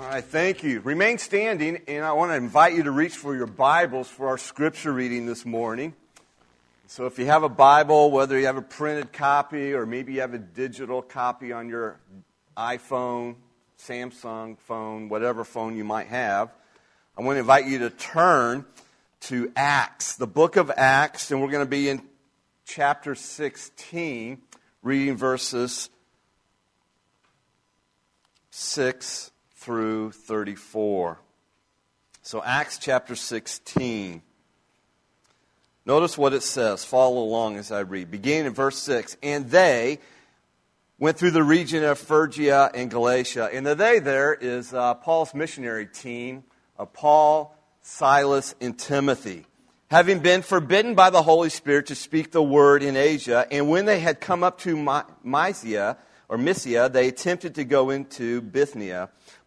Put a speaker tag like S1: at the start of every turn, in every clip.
S1: All right, thank you. Remain standing, and I want to invite you to reach for your Bibles for our scripture reading this morning. So, if you have a Bible, whether you have a printed copy or maybe you have a digital copy on your iPhone, Samsung phone, whatever phone you might have, I want to invite you to turn to Acts, the book of Acts, and we're going to be in chapter 16, reading verses 6 through 34. So, Acts chapter 16. Notice what it says. Follow along as I read. Beginning in verse 6. And they went through the region of Phrygia and Galatia. And the they there is uh, Paul's missionary team of Paul, Silas, and Timothy. Having been forbidden by the Holy Spirit to speak the word in Asia, and when they had come up to Mysia, or Mysia, they attempted to go into Bithynia.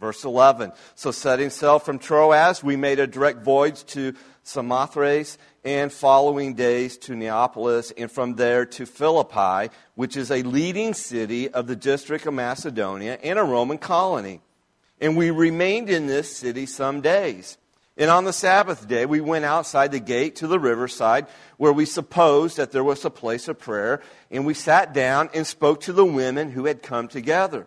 S1: Verse 11. So setting sail from Troas, we made a direct voyage to Samothrace and following days to Neapolis and from there to Philippi, which is a leading city of the district of Macedonia and a Roman colony. And we remained in this city some days. And on the Sabbath day, we went outside the gate to the riverside where we supposed that there was a place of prayer. And we sat down and spoke to the women who had come together.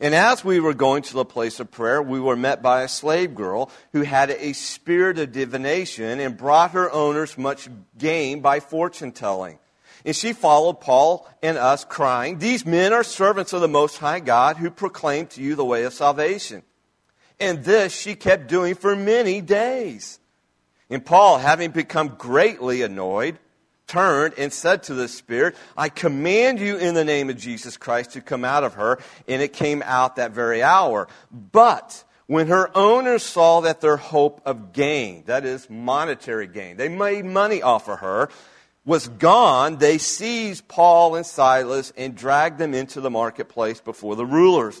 S1: And as we were going to the place of prayer, we were met by a slave girl who had a spirit of divination and brought her owners much gain by fortune telling. And she followed Paul and us, crying, These men are servants of the Most High God who proclaim to you the way of salvation. And this she kept doing for many days. And Paul, having become greatly annoyed, turned and said to the Spirit, I command you in the name of Jesus Christ to come out of her. And it came out that very hour. But when her owners saw that their hope of gain, that is monetary gain, they made money off of her, was gone, they seized Paul and Silas and dragged them into the marketplace before the rulers.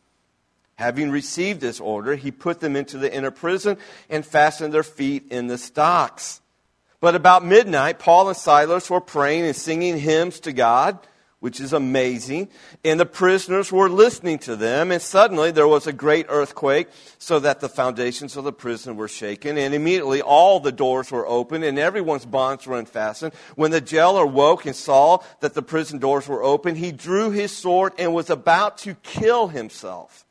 S1: Having received this order, he put them into the inner prison and fastened their feet in the stocks. But about midnight, Paul and Silas were praying and singing hymns to God, which is amazing. And the prisoners were listening to them. And suddenly there was a great earthquake, so that the foundations of the prison were shaken. And immediately all the doors were opened and everyone's bonds were unfastened. When the jailer woke and saw that the prison doors were open, he drew his sword and was about to kill himself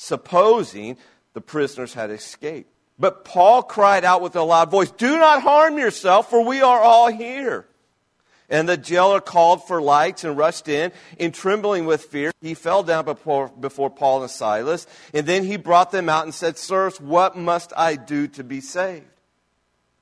S1: supposing the prisoners had escaped. But Paul cried out with a loud voice, Do not harm yourself, for we are all here. And the jailer called for lights and rushed in. In trembling with fear, he fell down before, before Paul and Silas. And then he brought them out and said, Sirs, what must I do to be saved?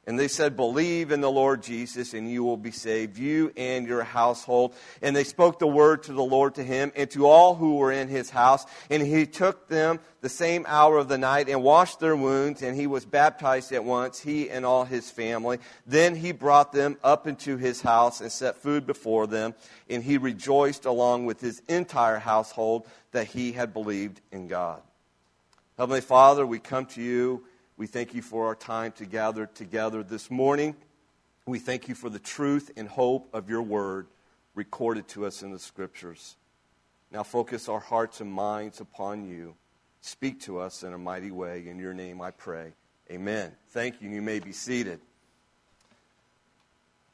S1: And they said, Believe in the Lord Jesus, and you will be saved, you and your household. And they spoke the word to the Lord to him and to all who were in his house. And he took them the same hour of the night and washed their wounds, and he was baptized at once, he and all his family. Then he brought them up into his house and set food before them, and he rejoiced along with his entire household that he had believed in God. Heavenly Father, we come to you we thank you for our time to gather together this morning. We thank you for the truth and hope of your word recorded to us in the scriptures. Now focus our hearts and minds upon you. Speak to us in a mighty way. In your name I pray. Amen. Thank you. You may be seated.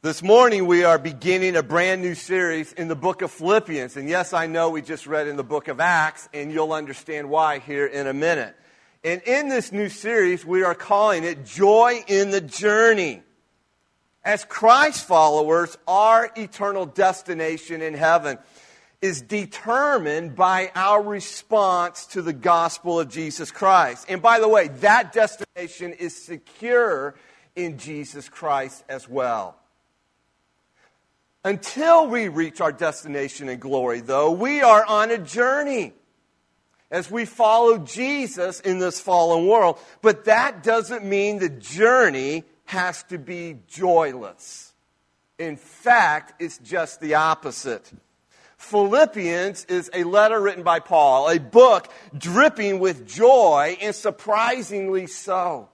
S1: This morning we are beginning a brand new series in the book of Philippians. And yes, I know we just read in the book of Acts, and you'll understand why here in a minute. And in this new series, we are calling it Joy in the Journey. As Christ followers, our eternal destination in heaven is determined by our response to the gospel of Jesus Christ. And by the way, that destination is secure in Jesus Christ as well. Until we reach our destination in glory, though, we are on a journey as we follow Jesus in this fallen world. But that doesn't mean the journey has to be joyless. In fact, it's just the opposite. Philippians is a letter written by Paul, a book dripping with joy, and surprisingly so.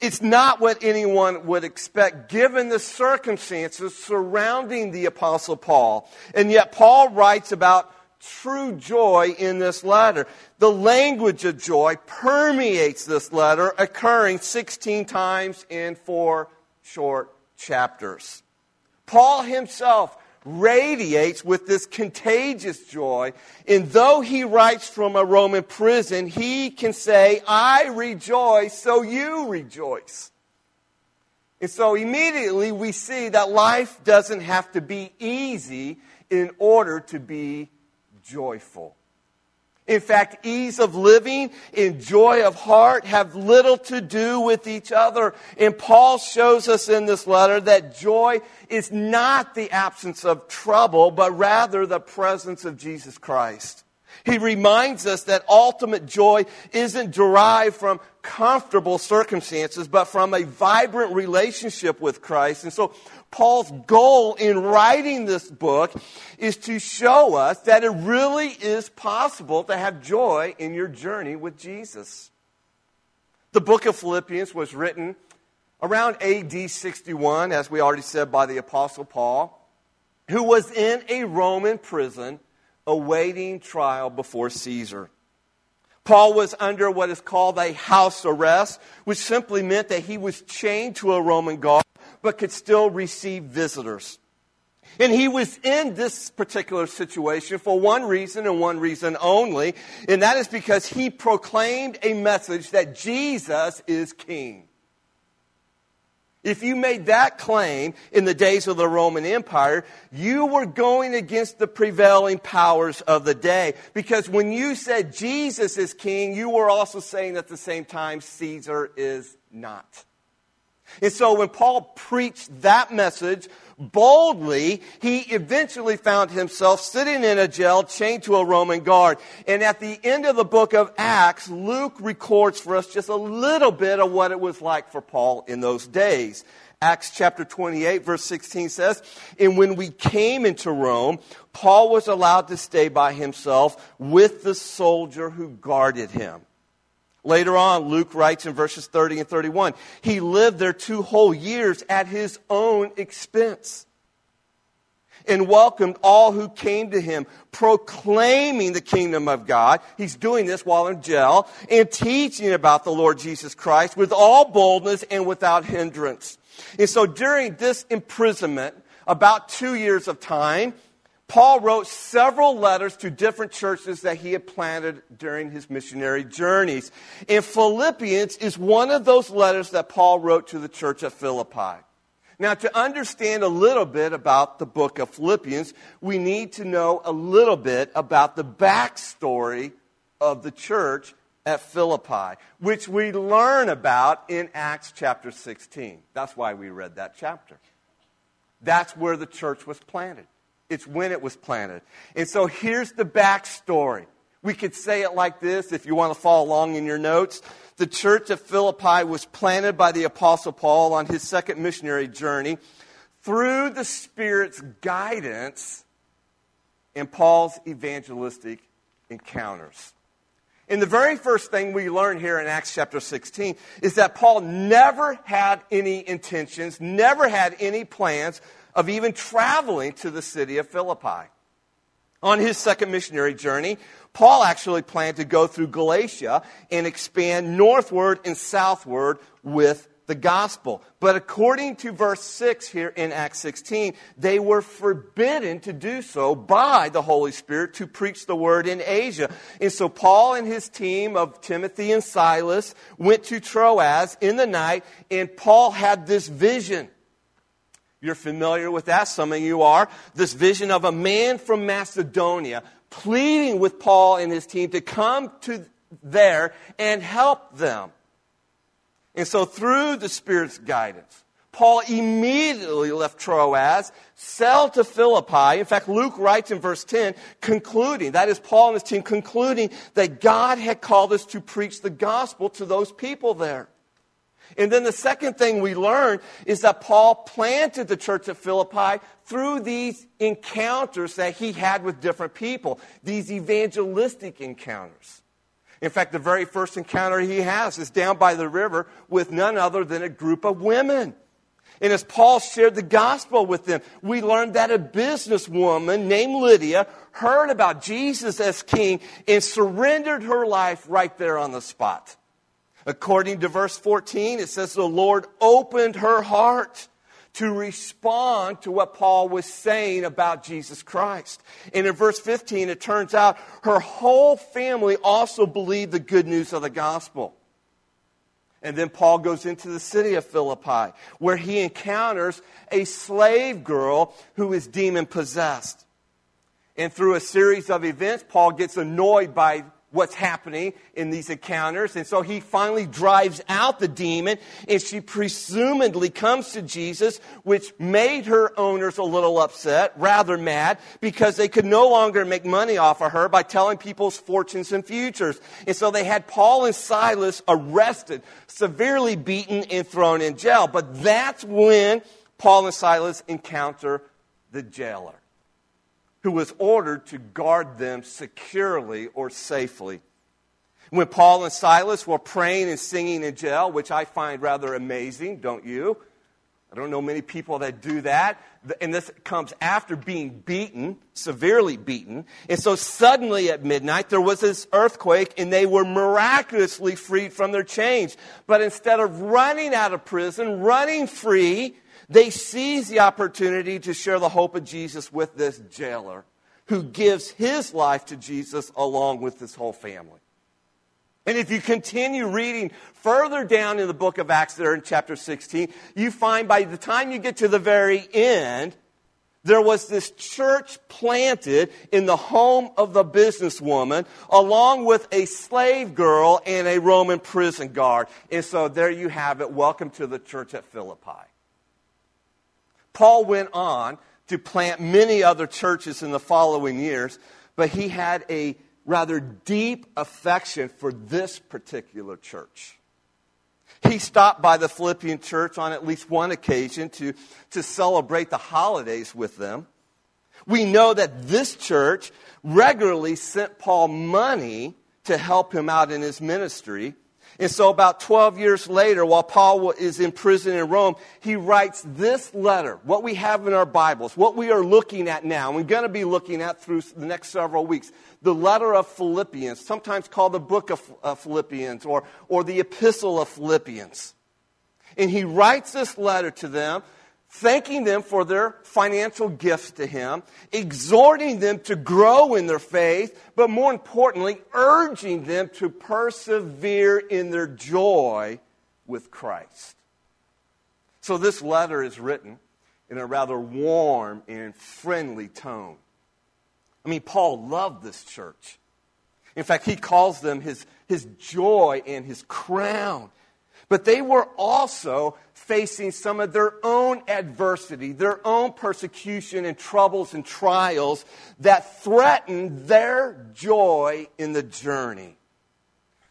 S1: It's not what anyone would expect given the circumstances surrounding the Apostle Paul. And yet, Paul writes about true joy in this letter. The language of joy permeates this letter, occurring 16 times in four short chapters. Paul himself radiates with this contagious joy. And though he writes from a Roman prison, he can say, I rejoice, so you rejoice. And so immediately we see that life doesn't have to be easy in order to be joyful. In fact, ease of living and joy of heart have little to do with each other. And Paul shows us in this letter that joy is not the absence of trouble, but rather the presence of Jesus Christ. He reminds us that ultimate joy isn't derived from comfortable circumstances, but from a vibrant relationship with Christ. And so Paul's goal in writing this book is to show us that it really is possible to have joy in your journey with Jesus. The book of Philippians was written around AD 61, as we already said, by the Apostle Paul, who was in a Roman prison awaiting trial before Caesar. Paul was under what is called a house arrest, which simply meant that he was chained to a Roman guard but could still receive visitors. And he was in this particular situation for one reason and one reason only, and that is because he proclaimed a message that Jesus is king. If you made that claim in the days of the Roman Empire, you were going against the prevailing powers of the day. Because when you said Jesus is king, you were also saying at the same time Caesar is not. And so when Paul preached that message boldly, he eventually found himself sitting in a jail chained to a Roman guard. And at the end of the book of Acts, Luke records for us just a little bit of what it was like for Paul in those days. Acts chapter 28 verse 16 says, And when we came into Rome, Paul was allowed to stay by himself with the soldier who guarded him. Later on, Luke writes in verses 30 and 31, he lived there two whole years at his own expense and welcomed all who came to him, proclaiming the kingdom of God. He's doing this while in jail and teaching about the Lord Jesus Christ with all boldness and without hindrance. And so during this imprisonment, about two years of time, Paul wrote several letters to different churches that he had planted during his missionary journeys. And Philippians is one of those letters that Paul wrote to the church at Philippi. Now, to understand a little bit about the book of Philippians, we need to know a little bit about the backstory of the church at Philippi, which we learn about in Acts chapter 16. That's why we read that chapter. That's where the church was planted. It's when it was planted. And so here's the backstory. We could say it like this if you want to follow along in your notes. The church of Philippi was planted by the Apostle Paul on his second missionary journey through the Spirit's guidance and Paul's evangelistic encounters. And the very first thing we learn here in Acts chapter 16 is that Paul never had any intentions, never had any plans of even traveling to the city of Philippi. On his second missionary journey, Paul actually planned to go through Galatia and expand northward and southward with the gospel. But according to verse 6 here in Acts 16, they were forbidden to do so by the Holy Spirit to preach the word in Asia. And so Paul and his team of Timothy and Silas went to Troas in the night, and Paul had this vision. You're familiar with that, some of you are. This vision of a man from Macedonia pleading with Paul and his team to come to there and help them. And so, through the Spirit's guidance, Paul immediately left Troas, sailed to Philippi. In fact, Luke writes in verse 10, concluding, that is Paul and his team concluding that God had called us to preach the gospel to those people there. And then the second thing we learn is that Paul planted the church at Philippi through these encounters that he had with different people, these evangelistic encounters. In fact, the very first encounter he has is down by the river with none other than a group of women. And as Paul shared the gospel with them, we learned that a businesswoman named Lydia heard about Jesus as king and surrendered her life right there on the spot. According to verse 14, it says the Lord opened her heart to respond to what Paul was saying about Jesus Christ. And in verse 15, it turns out her whole family also believed the good news of the gospel. And then Paul goes into the city of Philippi, where he encounters a slave girl who is demon possessed. And through a series of events, Paul gets annoyed by what's happening in these encounters. And so he finally drives out the demon, and she presumably comes to Jesus, which made her owners a little upset, rather mad, because they could no longer make money off of her by telling people's fortunes and futures. And so they had Paul and Silas arrested, severely beaten, and thrown in jail. But that's when Paul and Silas encounter the jailer who was ordered to guard them securely or safely. When Paul and Silas were praying and singing in jail, which I find rather amazing, don't you? I don't know many people that do that. And this comes after being beaten, severely beaten. And so suddenly at midnight, there was this earthquake and they were miraculously freed from their chains. But instead of running out of prison, running free, they seize the opportunity to share the hope of Jesus with this jailer who gives his life to Jesus along with his whole family. And if you continue reading further down in the book of Acts, there in chapter 16, you find by the time you get to the very end, there was this church planted in the home of the businesswoman, along with a slave girl and a Roman prison guard. And so there you have it. Welcome to the church at Philippi. Paul went on to plant many other churches in the following years, but he had a rather deep affection for this particular church. He stopped by the Philippian church on at least one occasion to, to celebrate the holidays with them. We know that this church regularly sent Paul money to help him out in his ministry. And so, about 12 years later, while Paul is in prison in Rome, he writes this letter, what we have in our Bibles, what we are looking at now, and we're going to be looking at through the next several weeks. The letter of Philippians, sometimes called the book of Philippians or, or the epistle of Philippians. And he writes this letter to them thanking them for their financial gifts to him, exhorting them to grow in their faith, but more importantly, urging them to persevere in their joy with Christ. So this letter is written in a rather warm and friendly tone. I mean, Paul loved this church. In fact, he calls them his, his joy and his crown. But they were also facing some of their own adversity, their own persecution and troubles and trials that threatened their joy in the journey.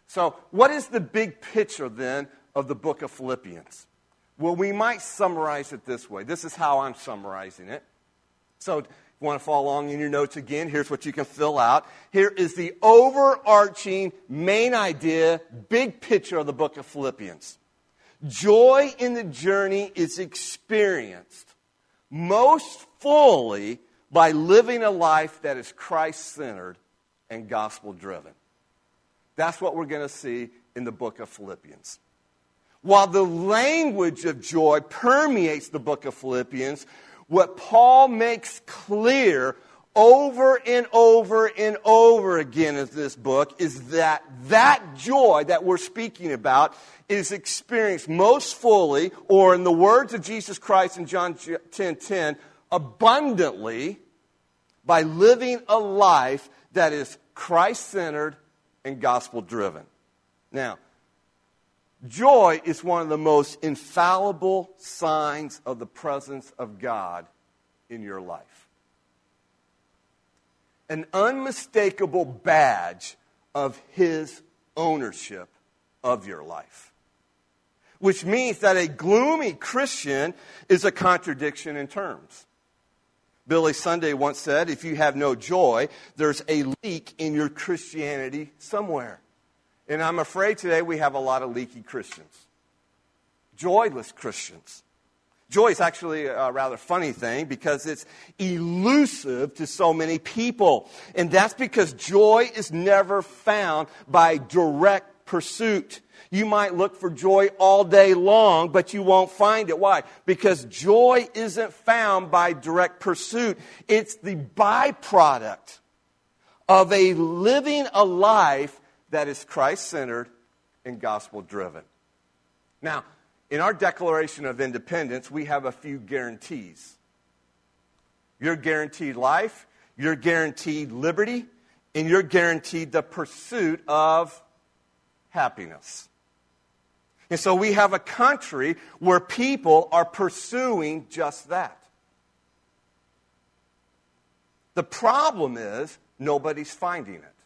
S1: So, what is the big picture then of the book of Philippians? Well, we might summarize it this way. This is how I'm summarizing it. So, want to follow along in your notes again, here's what you can fill out. Here is the overarching main idea, big picture of the book of Philippians. Joy in the journey is experienced most fully by living a life that is Christ centered and gospel driven. That's what we're going to see in the book of Philippians. While the language of joy permeates the book of Philippians, what Paul makes clear over and over and over again in this book is that that joy that we're speaking about is experienced most fully, or in the words of Jesus Christ in John 10 10, abundantly by living a life that is Christ centered and gospel driven. Now, joy is one of the most infallible signs of the presence of God in your life. An unmistakable badge of His ownership of your life. Which means that a gloomy Christian is a contradiction in terms. Billy Sunday once said, if you have no joy, there's a leak in your Christianity somewhere. And I'm afraid today we have a lot of leaky Christians, joyless Christians. Joy is actually a rather funny thing because it's elusive to so many people. And that's because joy is never found by direct pursuit. You might look for joy all day long, but you won't find it. Why? Because joy isn't found by direct pursuit. It's the byproduct of a living a life that is Christ centered and gospel driven. Now, in our Declaration of Independence, we have a few guarantees. You're guaranteed life, you're guaranteed liberty, and you're guaranteed the pursuit of happiness. And so we have a country where people are pursuing just that. The problem is nobody's finding it.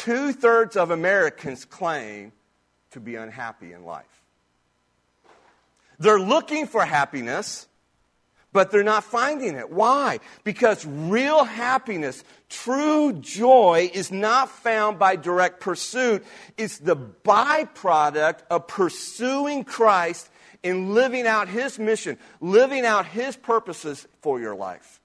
S1: Two thirds of Americans claim to be unhappy in life. They're looking for happiness, but they're not finding it. Why? Because real happiness, true joy, is not found by direct pursuit. It's the byproduct of pursuing Christ and living out His mission, living out His purposes for your life.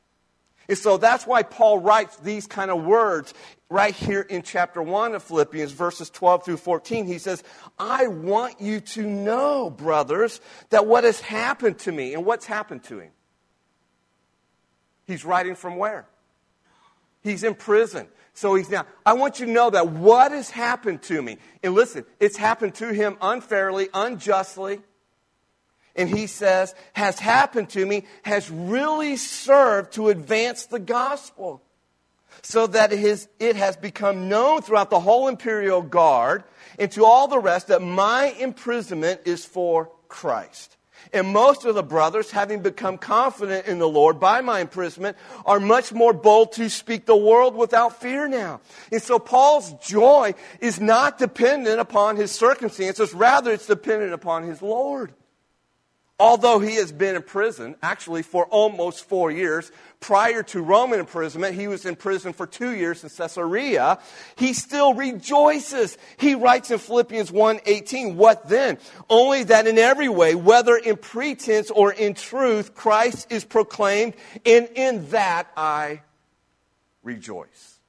S1: And so that's why Paul writes these kind of words right here in chapter 1 of Philippians, verses 12 through 14. He says, I want you to know, brothers, that what has happened to me, and what's happened to him? He's writing from where? He's in prison. So he's now, I want you to know that what has happened to me, and listen, it's happened to him unfairly, unjustly, and he says, has happened to me, has really served to advance the gospel. So that it has become known throughout the whole imperial guard and to all the rest that my imprisonment is for Christ. And most of the brothers, having become confident in the Lord by my imprisonment, are much more bold to speak the world without fear now. And so Paul's joy is not dependent upon his circumstances, rather, it's dependent upon his Lord. Although he has been in prison, actually for almost four years, prior to Roman imprisonment, he was in prison for two years in Caesarea, he still rejoices. He writes in Philippians 1:18, what then? Only that in every way, whether in pretense or in truth, Christ is proclaimed, and in that I rejoice.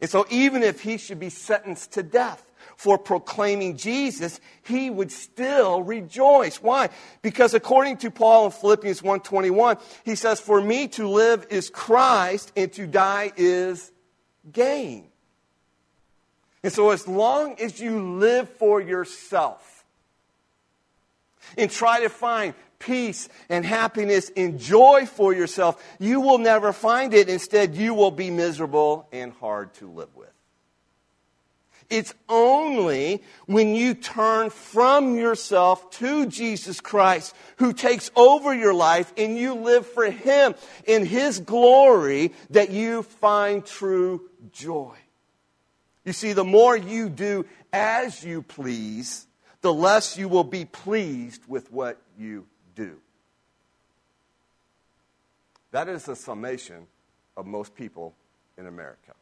S1: And so even if he should be sentenced to death, for proclaiming Jesus, he would still rejoice. Why? Because according to Paul in Philippians 1:21, he says, "For me to live is Christ and to die is gain." And so as long as you live for yourself and try to find peace and happiness and joy for yourself, you will never find it. Instead, you will be miserable and hard to live with. It's only when you turn from yourself to Jesus Christ, who takes over your life, and you live for Him in His glory, that you find true joy. You see, the more you do as you please, the less you will be pleased with what you do. That is the summation of most people in America.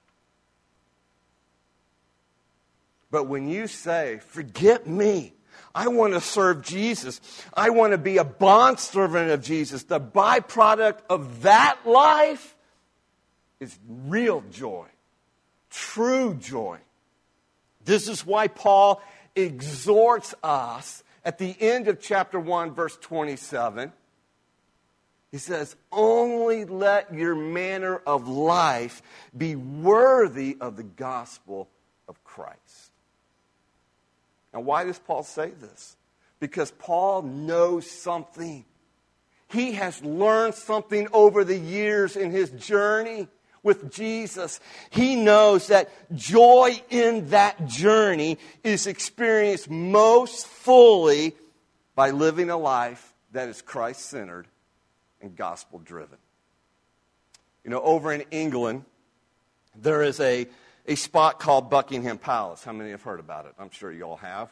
S1: But when you say, forget me, I want to serve Jesus. I want to be a bondservant of Jesus. The byproduct of that life is real joy, true joy. This is why Paul exhorts us at the end of chapter 1, verse 27. He says, Only let your manner of life be worthy of the gospel of Christ. Now, why does Paul say this? Because Paul knows something. He has learned something over the years in his journey with Jesus. He knows that joy in that journey is experienced most fully by living a life that is Christ centered and gospel driven. You know, over in England, there is a, a spot called Buckingham Palace. How many have heard about it? I'm sure you all have.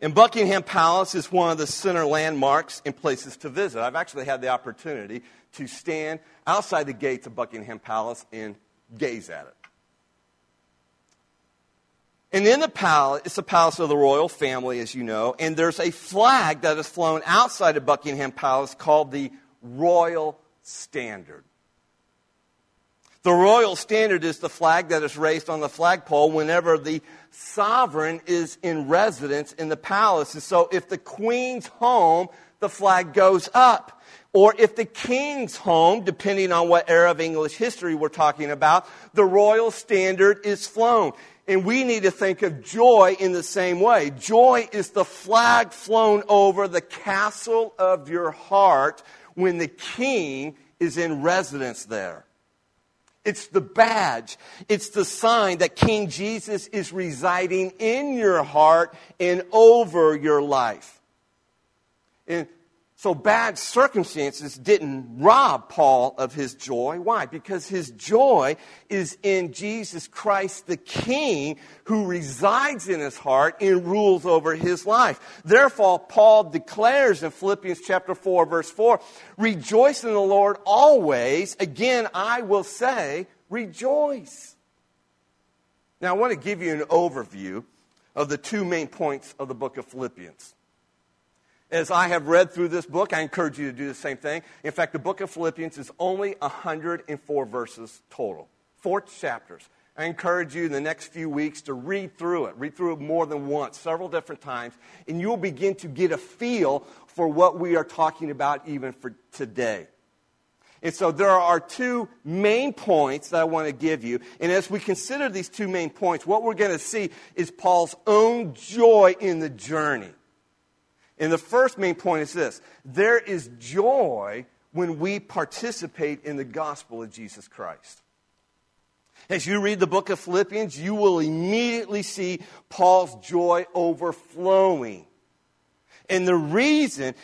S1: And Buckingham Palace is one of the center landmarks and places to visit. I've actually had the opportunity to stand outside the gates of Buckingham Palace and gaze at it. And in the palace, it's the palace of the royal family, as you know, and there's a flag that is flown outside of Buckingham Palace called the Royal Standard. The Royal Standard is the flag that is raised on the flagpole whenever the sovereign is in residence in the palace. And so if the queen's home, the flag goes up. Or if the king's home, depending on what era of English history we're talking about, the royal standard is flown. And we need to think of joy in the same way. Joy is the flag flown over the castle of your heart when the king is in residence there. It's the badge. It's the sign that King Jesus is residing in your heart and over your life. And so bad circumstances didn't rob Paul of his joy. Why? Because his joy is in Jesus Christ, the King, who resides in his heart and rules over his life. Therefore, Paul declares in Philippians chapter 4, verse 4, rejoice in the Lord always. Again, I will say, rejoice. Now, I want to give you an overview of the two main points of the book of Philippians. As I have read through this book, I encourage you to do the same thing. In fact, the book of Philippians is only 104 verses total, four chapters. I encourage you in the next few weeks to read through it. Read through it more than once, several different times, and you'll begin to get a feel for what we are talking about even for today. And so there are two main points that I want to give you. And as we consider these two main points, what we're going to see is Paul's own joy in the journey. And the first main point is this there is joy when we participate in the gospel of Jesus Christ. As you read the book of Philippians, you will immediately see Paul's joy overflowing. And the reason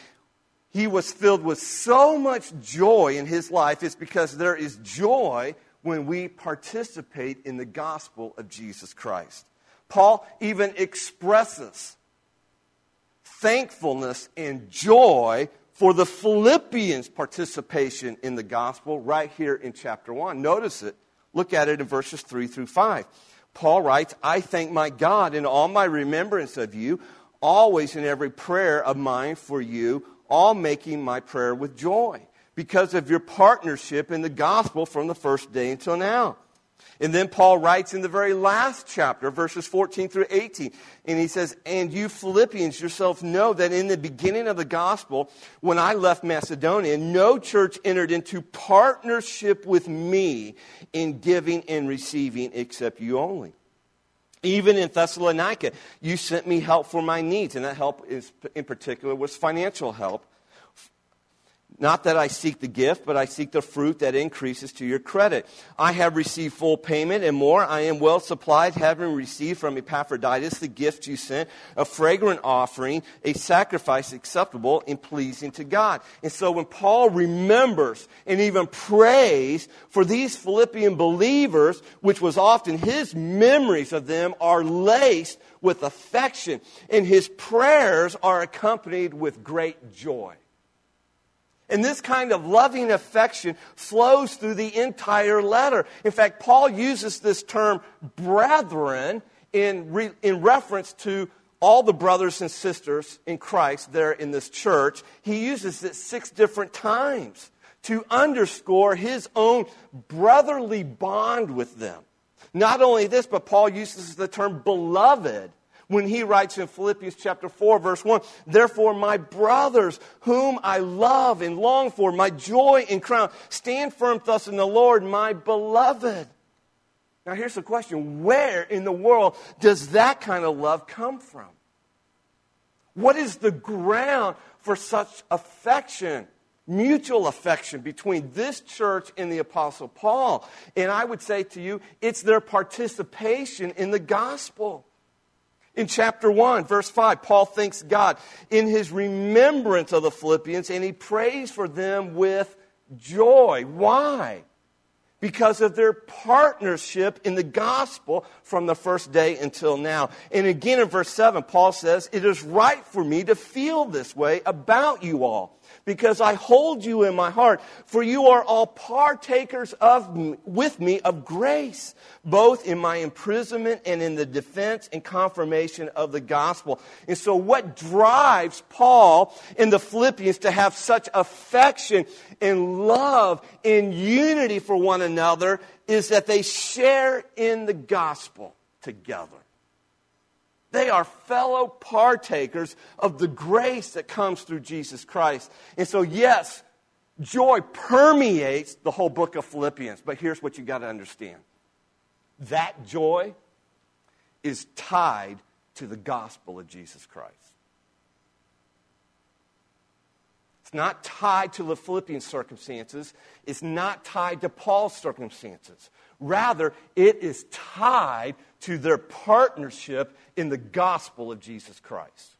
S1: he was filled with so much joy in his life is because there is joy when we participate in the gospel of Jesus Christ. Paul even expresses thankfulness and joy for the Philippians' participation in the gospel right here in chapter 1. Notice it. Look at it in verses 3 through 5. Paul writes, I thank my God in all my remembrance of you, always in every prayer of mine for you, all making my prayer with joy, because of your partnership in the gospel from the first day until now and then Paul writes in the very last chapter, verses 14 through 18, and he says, And you Philippians yourselves know that in the beginning of the gospel, when I left Macedonia, no church entered into partnership with me in giving and receiving except you only. Even in Thessalonica, you sent me help for my needs, and that help is, in particular was financial help not that I seek the gift, but I seek the fruit that increases to your credit. I have received full payment and more. I am well supplied, having received from Epaphroditus the gift you sent, a fragrant offering, a sacrifice acceptable and pleasing to God. And so when Paul remembers and even prays for these Philippian believers, which was often his memories of them are laced with affection, and his prayers are accompanied with great joy. And this kind of loving affection flows through the entire letter. In fact, Paul uses this term brethren in, re, in reference to all the brothers and sisters in Christ there in this church, he uses it six different times to underscore his own brotherly bond with them. Not only this, but Paul uses the term beloved when he writes in Philippians chapter 4 verse 1, therefore my brothers whom I love and long for, my joy and crown, stand firm thus in the Lord, my beloved. Now here's the question, where in the world does that kind of love come from? What is the ground for such affection? mutual affection between this church and the Apostle Paul. And I would say to you, it's their participation in the gospel. In chapter 1, verse 5, Paul thanks God in his remembrance of the Philippians and he prays for them with joy. Why? Because of their partnership in the gospel from the first day until now. And again in verse 7, Paul says, It is right for me to feel this way about you all because I hold you in my heart, for you are all partakers of me, with me of grace, both in my imprisonment and in the defense and confirmation of the gospel. And so what drives Paul in the Philippians to have such affection and love and unity for one another is that they share in the gospel together. They are fellow partakers of the grace that comes through Jesus Christ. And so, yes, joy permeates the whole book of Philippians. But here's what you got to understand that joy is tied to the gospel of Jesus Christ. It's not tied to the Philippian circumstances. It's not tied to Paul's circumstances. Rather, it is tied to their partnership in the gospel of Jesus Christ.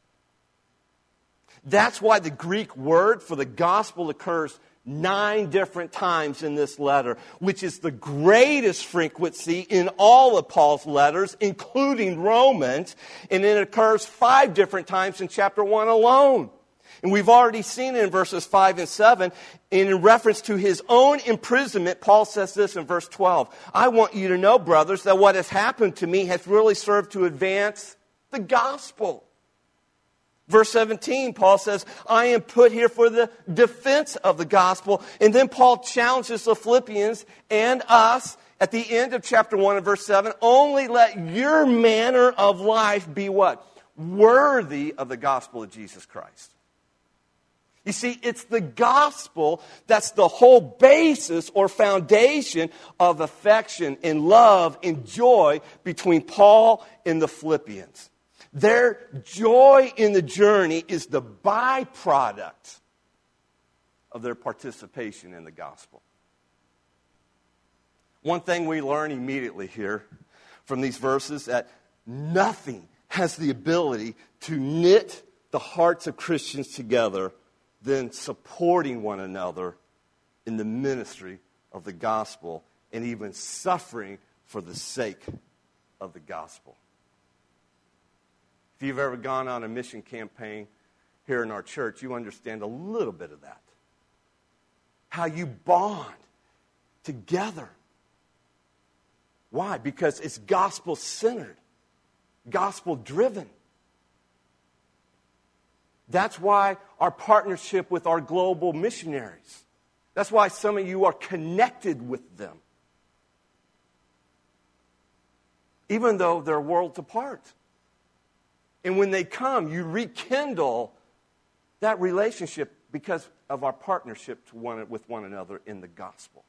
S1: That's why the Greek word for the gospel occurs nine different times in this letter, which is the greatest frequency in all of Paul's letters, including Romans, and it occurs five different times in chapter 1 alone. And we've already seen it in verses 5 and 7. And in reference to his own imprisonment, Paul says this in verse 12 I want you to know, brothers, that what has happened to me has really served to advance the gospel. Verse 17, Paul says, I am put here for the defense of the gospel. And then Paul challenges the Philippians and us at the end of chapter 1 and verse 7 only let your manner of life be what? Worthy of the gospel of Jesus Christ. You see, it's the gospel that's the whole basis or foundation of affection and love and joy between Paul and the Philippians. Their joy in the journey is the byproduct of their participation in the gospel. One thing we learn immediately here from these verses that nothing has the ability to knit the hearts of Christians together than supporting one another in the ministry of the gospel and even suffering for the sake of the gospel. If you've ever gone on a mission campaign here in our church, you understand a little bit of that. How you bond together. Why? Because it's gospel centered, gospel driven. That's why our partnership with our global missionaries. That's why some of you are connected with them. Even though they're worlds apart. And when they come, you rekindle that relationship because of our partnership one, with one another in the gospel.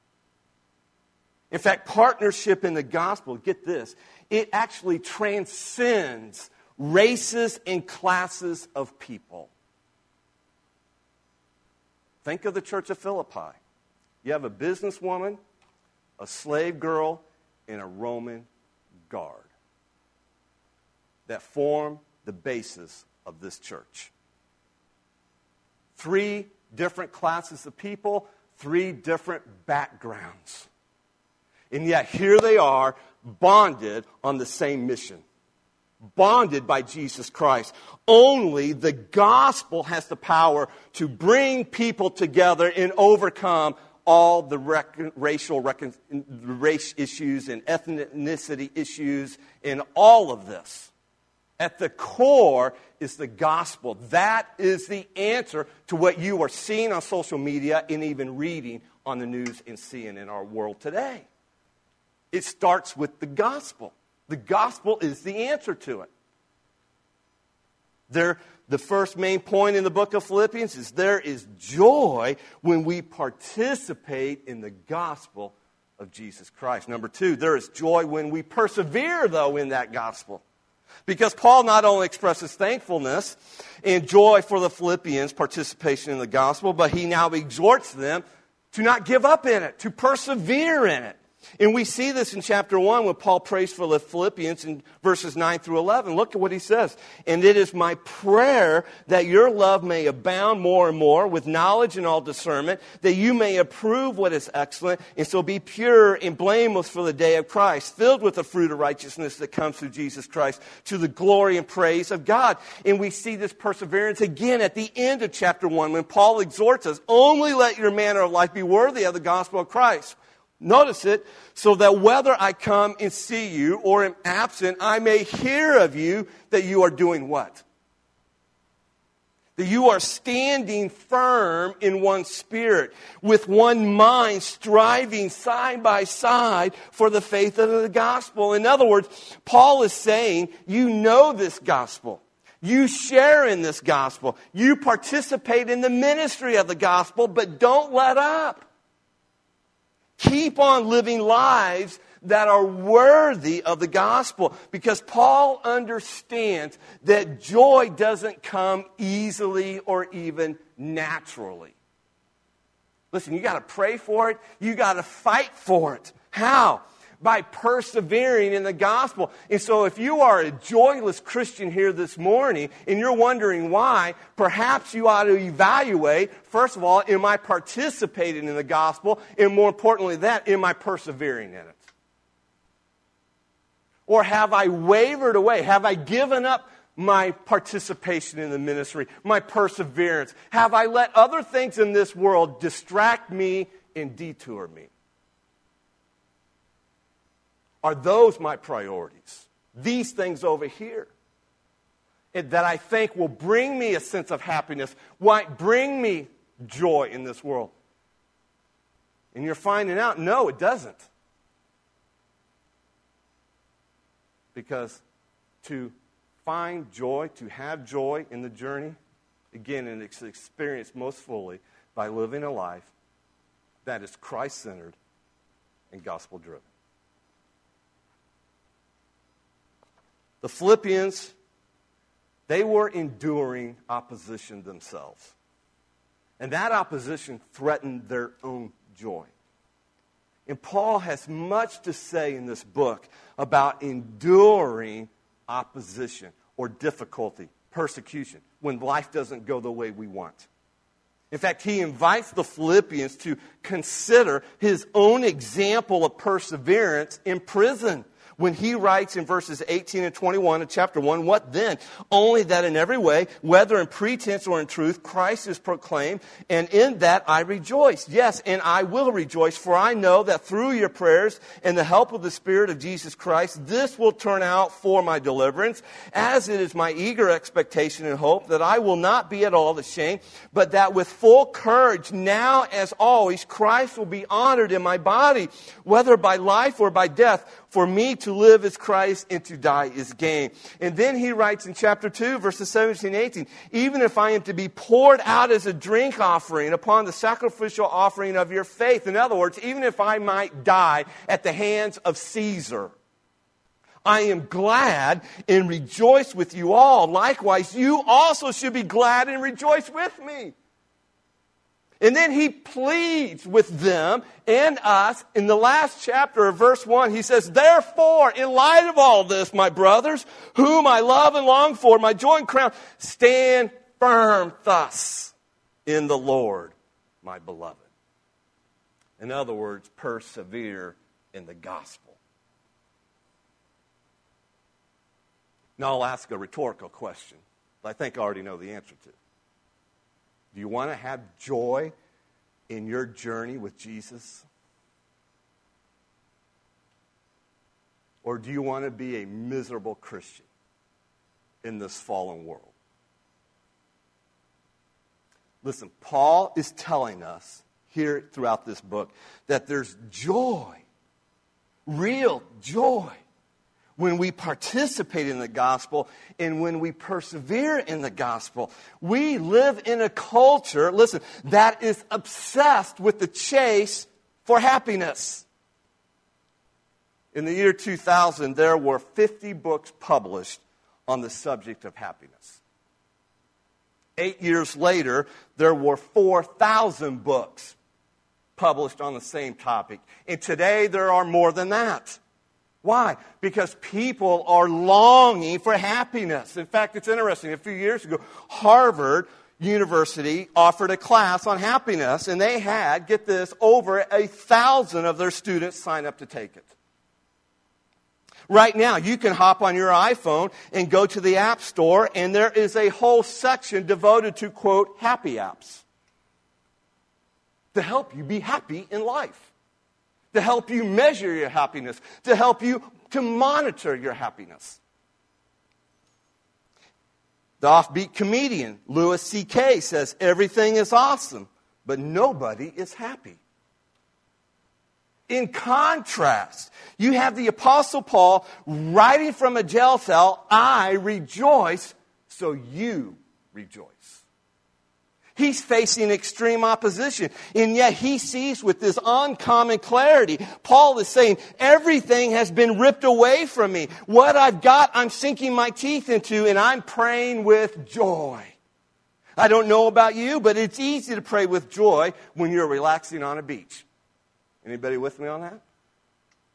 S1: In fact, partnership in the gospel, get this, it actually transcends races and classes of people. Think of the church of Philippi. You have a businesswoman, a slave girl, and a Roman guard that form the basis of this church. Three different classes of people, three different backgrounds. And yet here they are, bonded on the same mission bonded by Jesus Christ. Only the gospel has the power to bring people together and overcome all the rec- racial rec- race issues and ethnicity issues and all of this.
S2: At the core is the gospel. That is the answer to what you are seeing on social media and even reading on the news and seeing in our world today. It starts with the gospel. The gospel is the answer to it. There, the first main point in the book of Philippians is there is joy when we participate in the gospel of Jesus Christ. Number two, there is joy when we persevere, though, in that gospel. Because Paul not only expresses thankfulness and joy for the Philippians' participation in the gospel, but he now exhorts them to not give up in it, to persevere in it. And we see this in chapter 1 when Paul prays for the Philippians in verses 9 through 11. Look at what he says. And it is my prayer that your love may abound more and more with knowledge and all discernment, that you may approve what is excellent, and so be pure and blameless for the day of Christ, filled with the fruit of righteousness that comes through Jesus Christ, to the glory and praise of God. And we see this perseverance again at the end of chapter 1 when Paul exhorts us only let your manner of life be worthy of the gospel of Christ Notice it, so that whether I come and see you or am absent, I may hear of you that you are doing what? That you are standing firm in one spirit, with one mind, striving side by side for the faith of the gospel. In other words, Paul is saying, you know this gospel. You share in this gospel. You participate in the ministry of the gospel, but don't let up. Keep on living lives that are worthy of the gospel because Paul understands that joy doesn't come easily or even naturally. Listen, you got to pray for it, you got to fight for it. How? By persevering in the gospel. And so, if you are a joyless Christian here this morning and you're wondering why, perhaps you ought to evaluate first of all, am I participating in the gospel? And more importantly, that, am I persevering in it? Or have I wavered away? Have I given up my participation in the ministry, my perseverance? Have I let other things in this world distract me and detour me? Are those my priorities? These things over here that I think will bring me a sense of happiness, might bring me joy in this world. And you're finding out, no, it doesn't. Because to find joy, to have joy in the journey, again, and it's experienced most fully by living a life that is Christ centered and gospel driven. The Philippians, they were enduring opposition themselves. And that opposition threatened their own joy. And Paul has much to say in this book about enduring opposition or difficulty, persecution, when life doesn't go the way we want. In fact, he invites the Philippians to consider his own example of perseverance in prison when he writes in verses 18 and 21 of chapter 1, What then? Only that in every way, whether in pretense or in truth, Christ is proclaimed, and in that I rejoice. Yes, and I will rejoice, for I know that through your prayers and the help of the Spirit of Jesus Christ, this will turn out for my deliverance, as it is my eager expectation and hope that I will not be at all ashamed, but that with full courage, now as always, Christ will be honored in my body, whether by life or by death. For me to live is Christ and to die is gain. And then he writes in chapter 2, verses 17 and 18, even if I am to be poured out as a drink offering upon the sacrificial offering of your faith. In other words, even if I might die at the hands of Caesar. I am glad and rejoice with you all. Likewise, you also should be glad and rejoice with me. And then he pleads with them and us in the last chapter of verse 1. He says, Therefore, in light of all this, my brothers, whom I love and long for, my joy and crown, stand firm thus in the Lord, my beloved. In other words, persevere in the gospel. Now, I'll ask a rhetorical question I think I already know the answer to. Do you want to have joy in your journey with Jesus? Or do you want to be a miserable Christian? in this fallen world. Listen, Paul is telling us here throughout this book that there's joy, real joy, when we participate in the gospel and when we persevere in the gospel. We live in a culture, listen, that is obsessed with the chase for happiness. In the year 2000, there were 50 books published on the subject of happiness. Eight years later, there were 4,000 books published on the same topic. And today, there are more than that. Why? Because people are longing for happiness. In fact, it's interesting. A few years ago, Harvard University offered a class on happiness, and they had, get this, over a thousand of their students sign up to take it. Right now, you can hop on your iPhone and go to the App Store, and there is a whole section devoted to, quote, happy apps to help you be happy in life, to help you measure your happiness, to help you to monitor your happiness. The offbeat comedian Louis C.K. says everything is awesome, but nobody is happy. In contrast, you have the Apostle Paul writing from a jail cell, I rejoice, so you rejoice. He's facing extreme opposition, and yet he sees with this uncommon clarity. Paul is saying, Everything has been ripped away from me. What I've got, I'm sinking my teeth into, and I'm praying with joy. I don't know about you, but it's easy to pray with joy when you're relaxing on a beach. Anybody with me on that?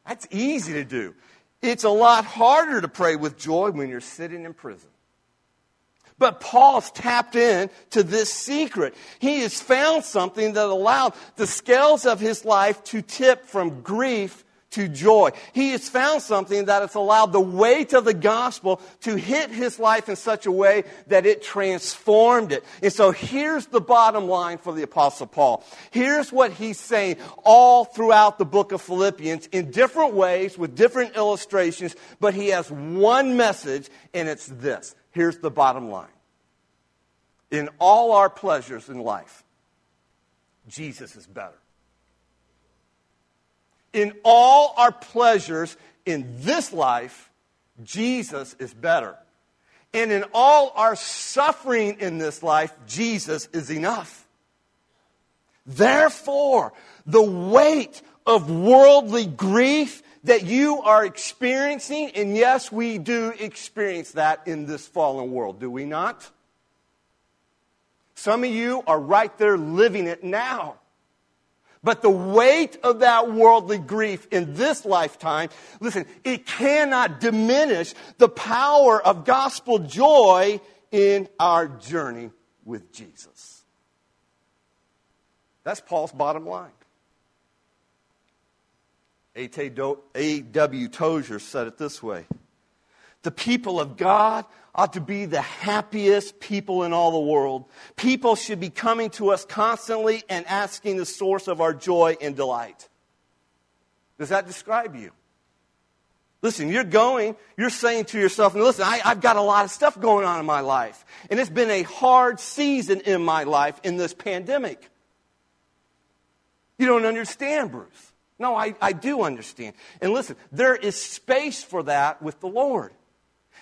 S2: That's easy to do. It's a lot harder to pray with joy when you're sitting in prison. But Paul's tapped in to this secret. He has found something that allowed the scales of his life to tip from grief to joy. He has found something that has allowed the weight of the gospel to hit his life in such a way that it transformed it. And so here's the bottom line for the apostle Paul. Here's what he's saying all throughout the book of Philippians in different ways with different illustrations, but he has one message and it's this. Here's the bottom line. In all our pleasures in life, Jesus is better in all our pleasures in this life, Jesus is better. And in all our suffering in this life, Jesus is enough. Therefore, the weight of worldly grief that you are experiencing, and yes, we do experience that in this fallen world, do we not? Some of you are right there living it now. But the weight of that worldly grief in this lifetime, listen, it cannot diminish the power of gospel joy in our journey with Jesus. That's Paul's bottom line. A.W. Tozer said it this way The people of God ought to be the happiest people in all the world. People should be coming to us constantly and asking the source of our joy and delight. Does that describe you? Listen, you're going, you're saying to yourself, listen, I, have got a lot of stuff going on in my life. And it's been a hard season in my life in this pandemic. You don't understand, Bruce. No, I, I do understand. And listen, there is space for that with the Lord.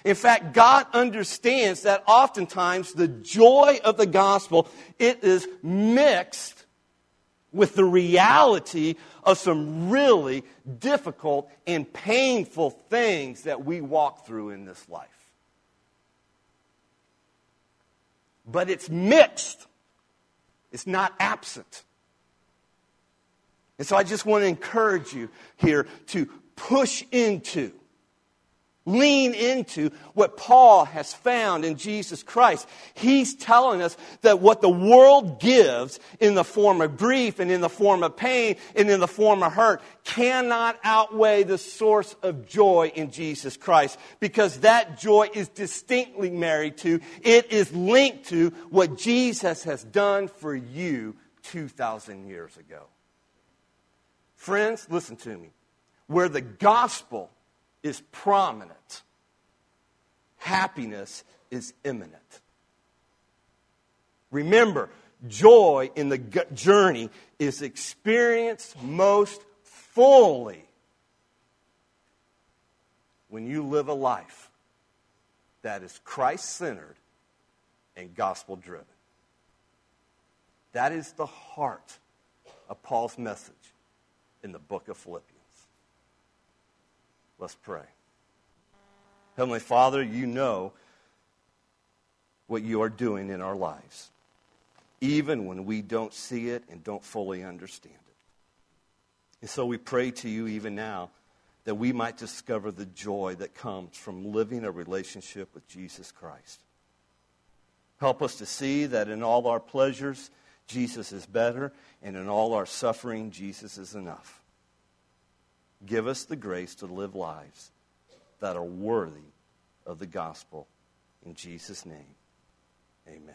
S2: In fact, God understands that oftentimes the joy of the gospel, it is mixed with the reality of some really difficult and painful things that we walk through in this life. But it's mixed. It's not absent. And so I just want to encourage you here to push into Lean into what Paul has found in Jesus Christ. He's telling us that what the world gives in the form of grief and in the form of pain and in the form of hurt cannot outweigh the source of joy in Jesus Christ because that joy is distinctly married to, it is linked to what Jesus has done for you 2,000 years ago. Friends, listen to me. Where the gospel is prominent. happiness is imminent. Remember, joy in the journey is experienced most fully when you live a life that is Christ centered and gospel driven. That is the heart of Paul's message in the book of Philippians. Let's pray. Heavenly Father, you know what you are doing in our lives, even when we don't see it and don't fully understand it. And so we pray to you even now that we might discover the joy that comes from living a relationship with Jesus Christ. Help us to see that in all our pleasures, Jesus is better, and in all our suffering, Jesus is enough. Give us the grace to live lives that are worthy of the gospel. In Jesus' name, amen.